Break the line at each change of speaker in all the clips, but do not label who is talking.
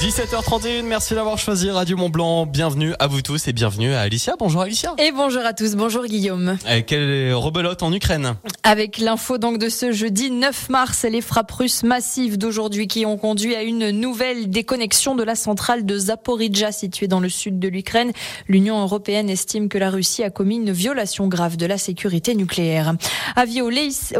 17h31, merci d'avoir choisi Radio Mont Blanc. Bienvenue à vous tous et bienvenue à Alicia. Bonjour Alicia.
Et bonjour à tous, bonjour Guillaume.
Et quelle rebelote en Ukraine
Avec l'info donc de ce jeudi 9 mars, les frappes russes massives d'aujourd'hui qui ont conduit à une nouvelle déconnexion de la centrale de Zaporizhzhia située dans le sud de l'Ukraine. L'Union européenne estime que la Russie a commis une violation grave de la sécurité nucléaire. Avis aux,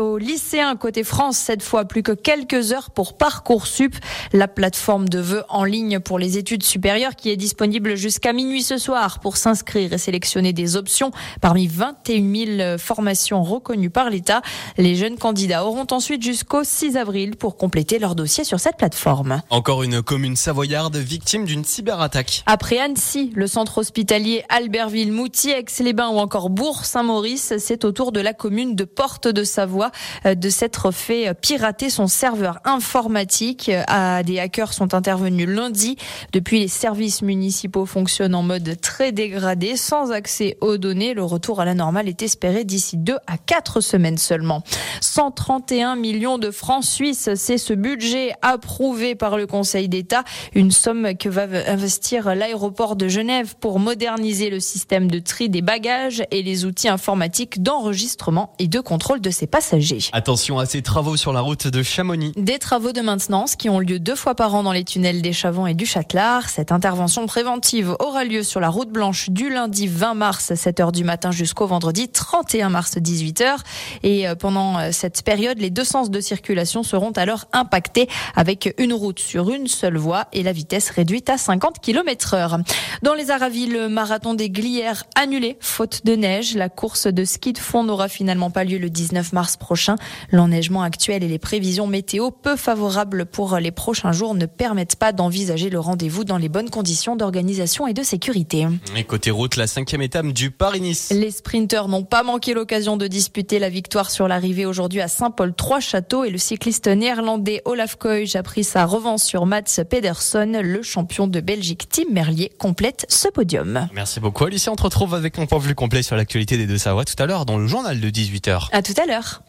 aux lycéens côté France, cette fois plus que quelques heures pour Parcoursup, la plateforme de vœux en ligne ligne pour les études supérieures qui est disponible jusqu'à minuit ce soir pour s'inscrire et sélectionner des options parmi 21 000 formations reconnues par l'État. Les jeunes candidats auront ensuite jusqu'au 6 avril pour compléter leur dossier sur cette plateforme.
Encore une commune savoyarde victime d'une cyberattaque.
Après Annecy, le centre hospitalier Albertville, Moutier, Aix-les-Bains ou encore Bourg-Saint-Maurice, c'est au tour de la commune de Porte de Savoie euh, de s'être fait pirater son serveur informatique. Euh, des hackers sont intervenus lundi. Depuis, les services municipaux fonctionnent en mode très dégradé, sans accès aux données. Le retour à la normale est espéré d'ici deux à quatre semaines seulement. 131 millions de francs suisses, c'est ce budget approuvé par le Conseil d'État, une somme que va investir l'aéroport de Genève pour moderniser le système de tri des bagages et les outils informatiques d'enregistrement et de contrôle de ses passagers.
Attention à ces travaux sur la route de Chamonix.
Des travaux de maintenance qui ont lieu deux fois par an dans les tunnels des et du Châtelard. Cette intervention préventive aura lieu sur la route blanche du lundi 20 mars 7h du matin jusqu'au vendredi 31 mars 18h. Et euh, pendant euh, cette période, les deux sens de circulation seront alors impactés avec une route sur une seule voie et la vitesse réduite à 50 km heure. Dans les Aravis, le marathon des Glières annulé faute de neige. La course de ski de fond n'aura finalement pas lieu le 19 mars prochain. L'enneigement actuel et les prévisions météo peu favorables pour les prochains jours ne permettent pas d'envisager envisager le rendez-vous dans les bonnes conditions d'organisation et de sécurité.
Et côté route, la cinquième étape du Paris-Nice.
Les sprinteurs n'ont pas manqué l'occasion de disputer la victoire sur l'arrivée aujourd'hui à Saint-Paul-Trois-Châteaux et le cycliste néerlandais Olaf Koij a pris sa revanche sur Mats Pedersen. Le champion de Belgique Tim Merlier complète ce podium.
Merci beaucoup Alicia. On te retrouve avec un point plus complet sur l'actualité des deux Savoie tout à l'heure dans le journal de 18h.
À tout à l'heure.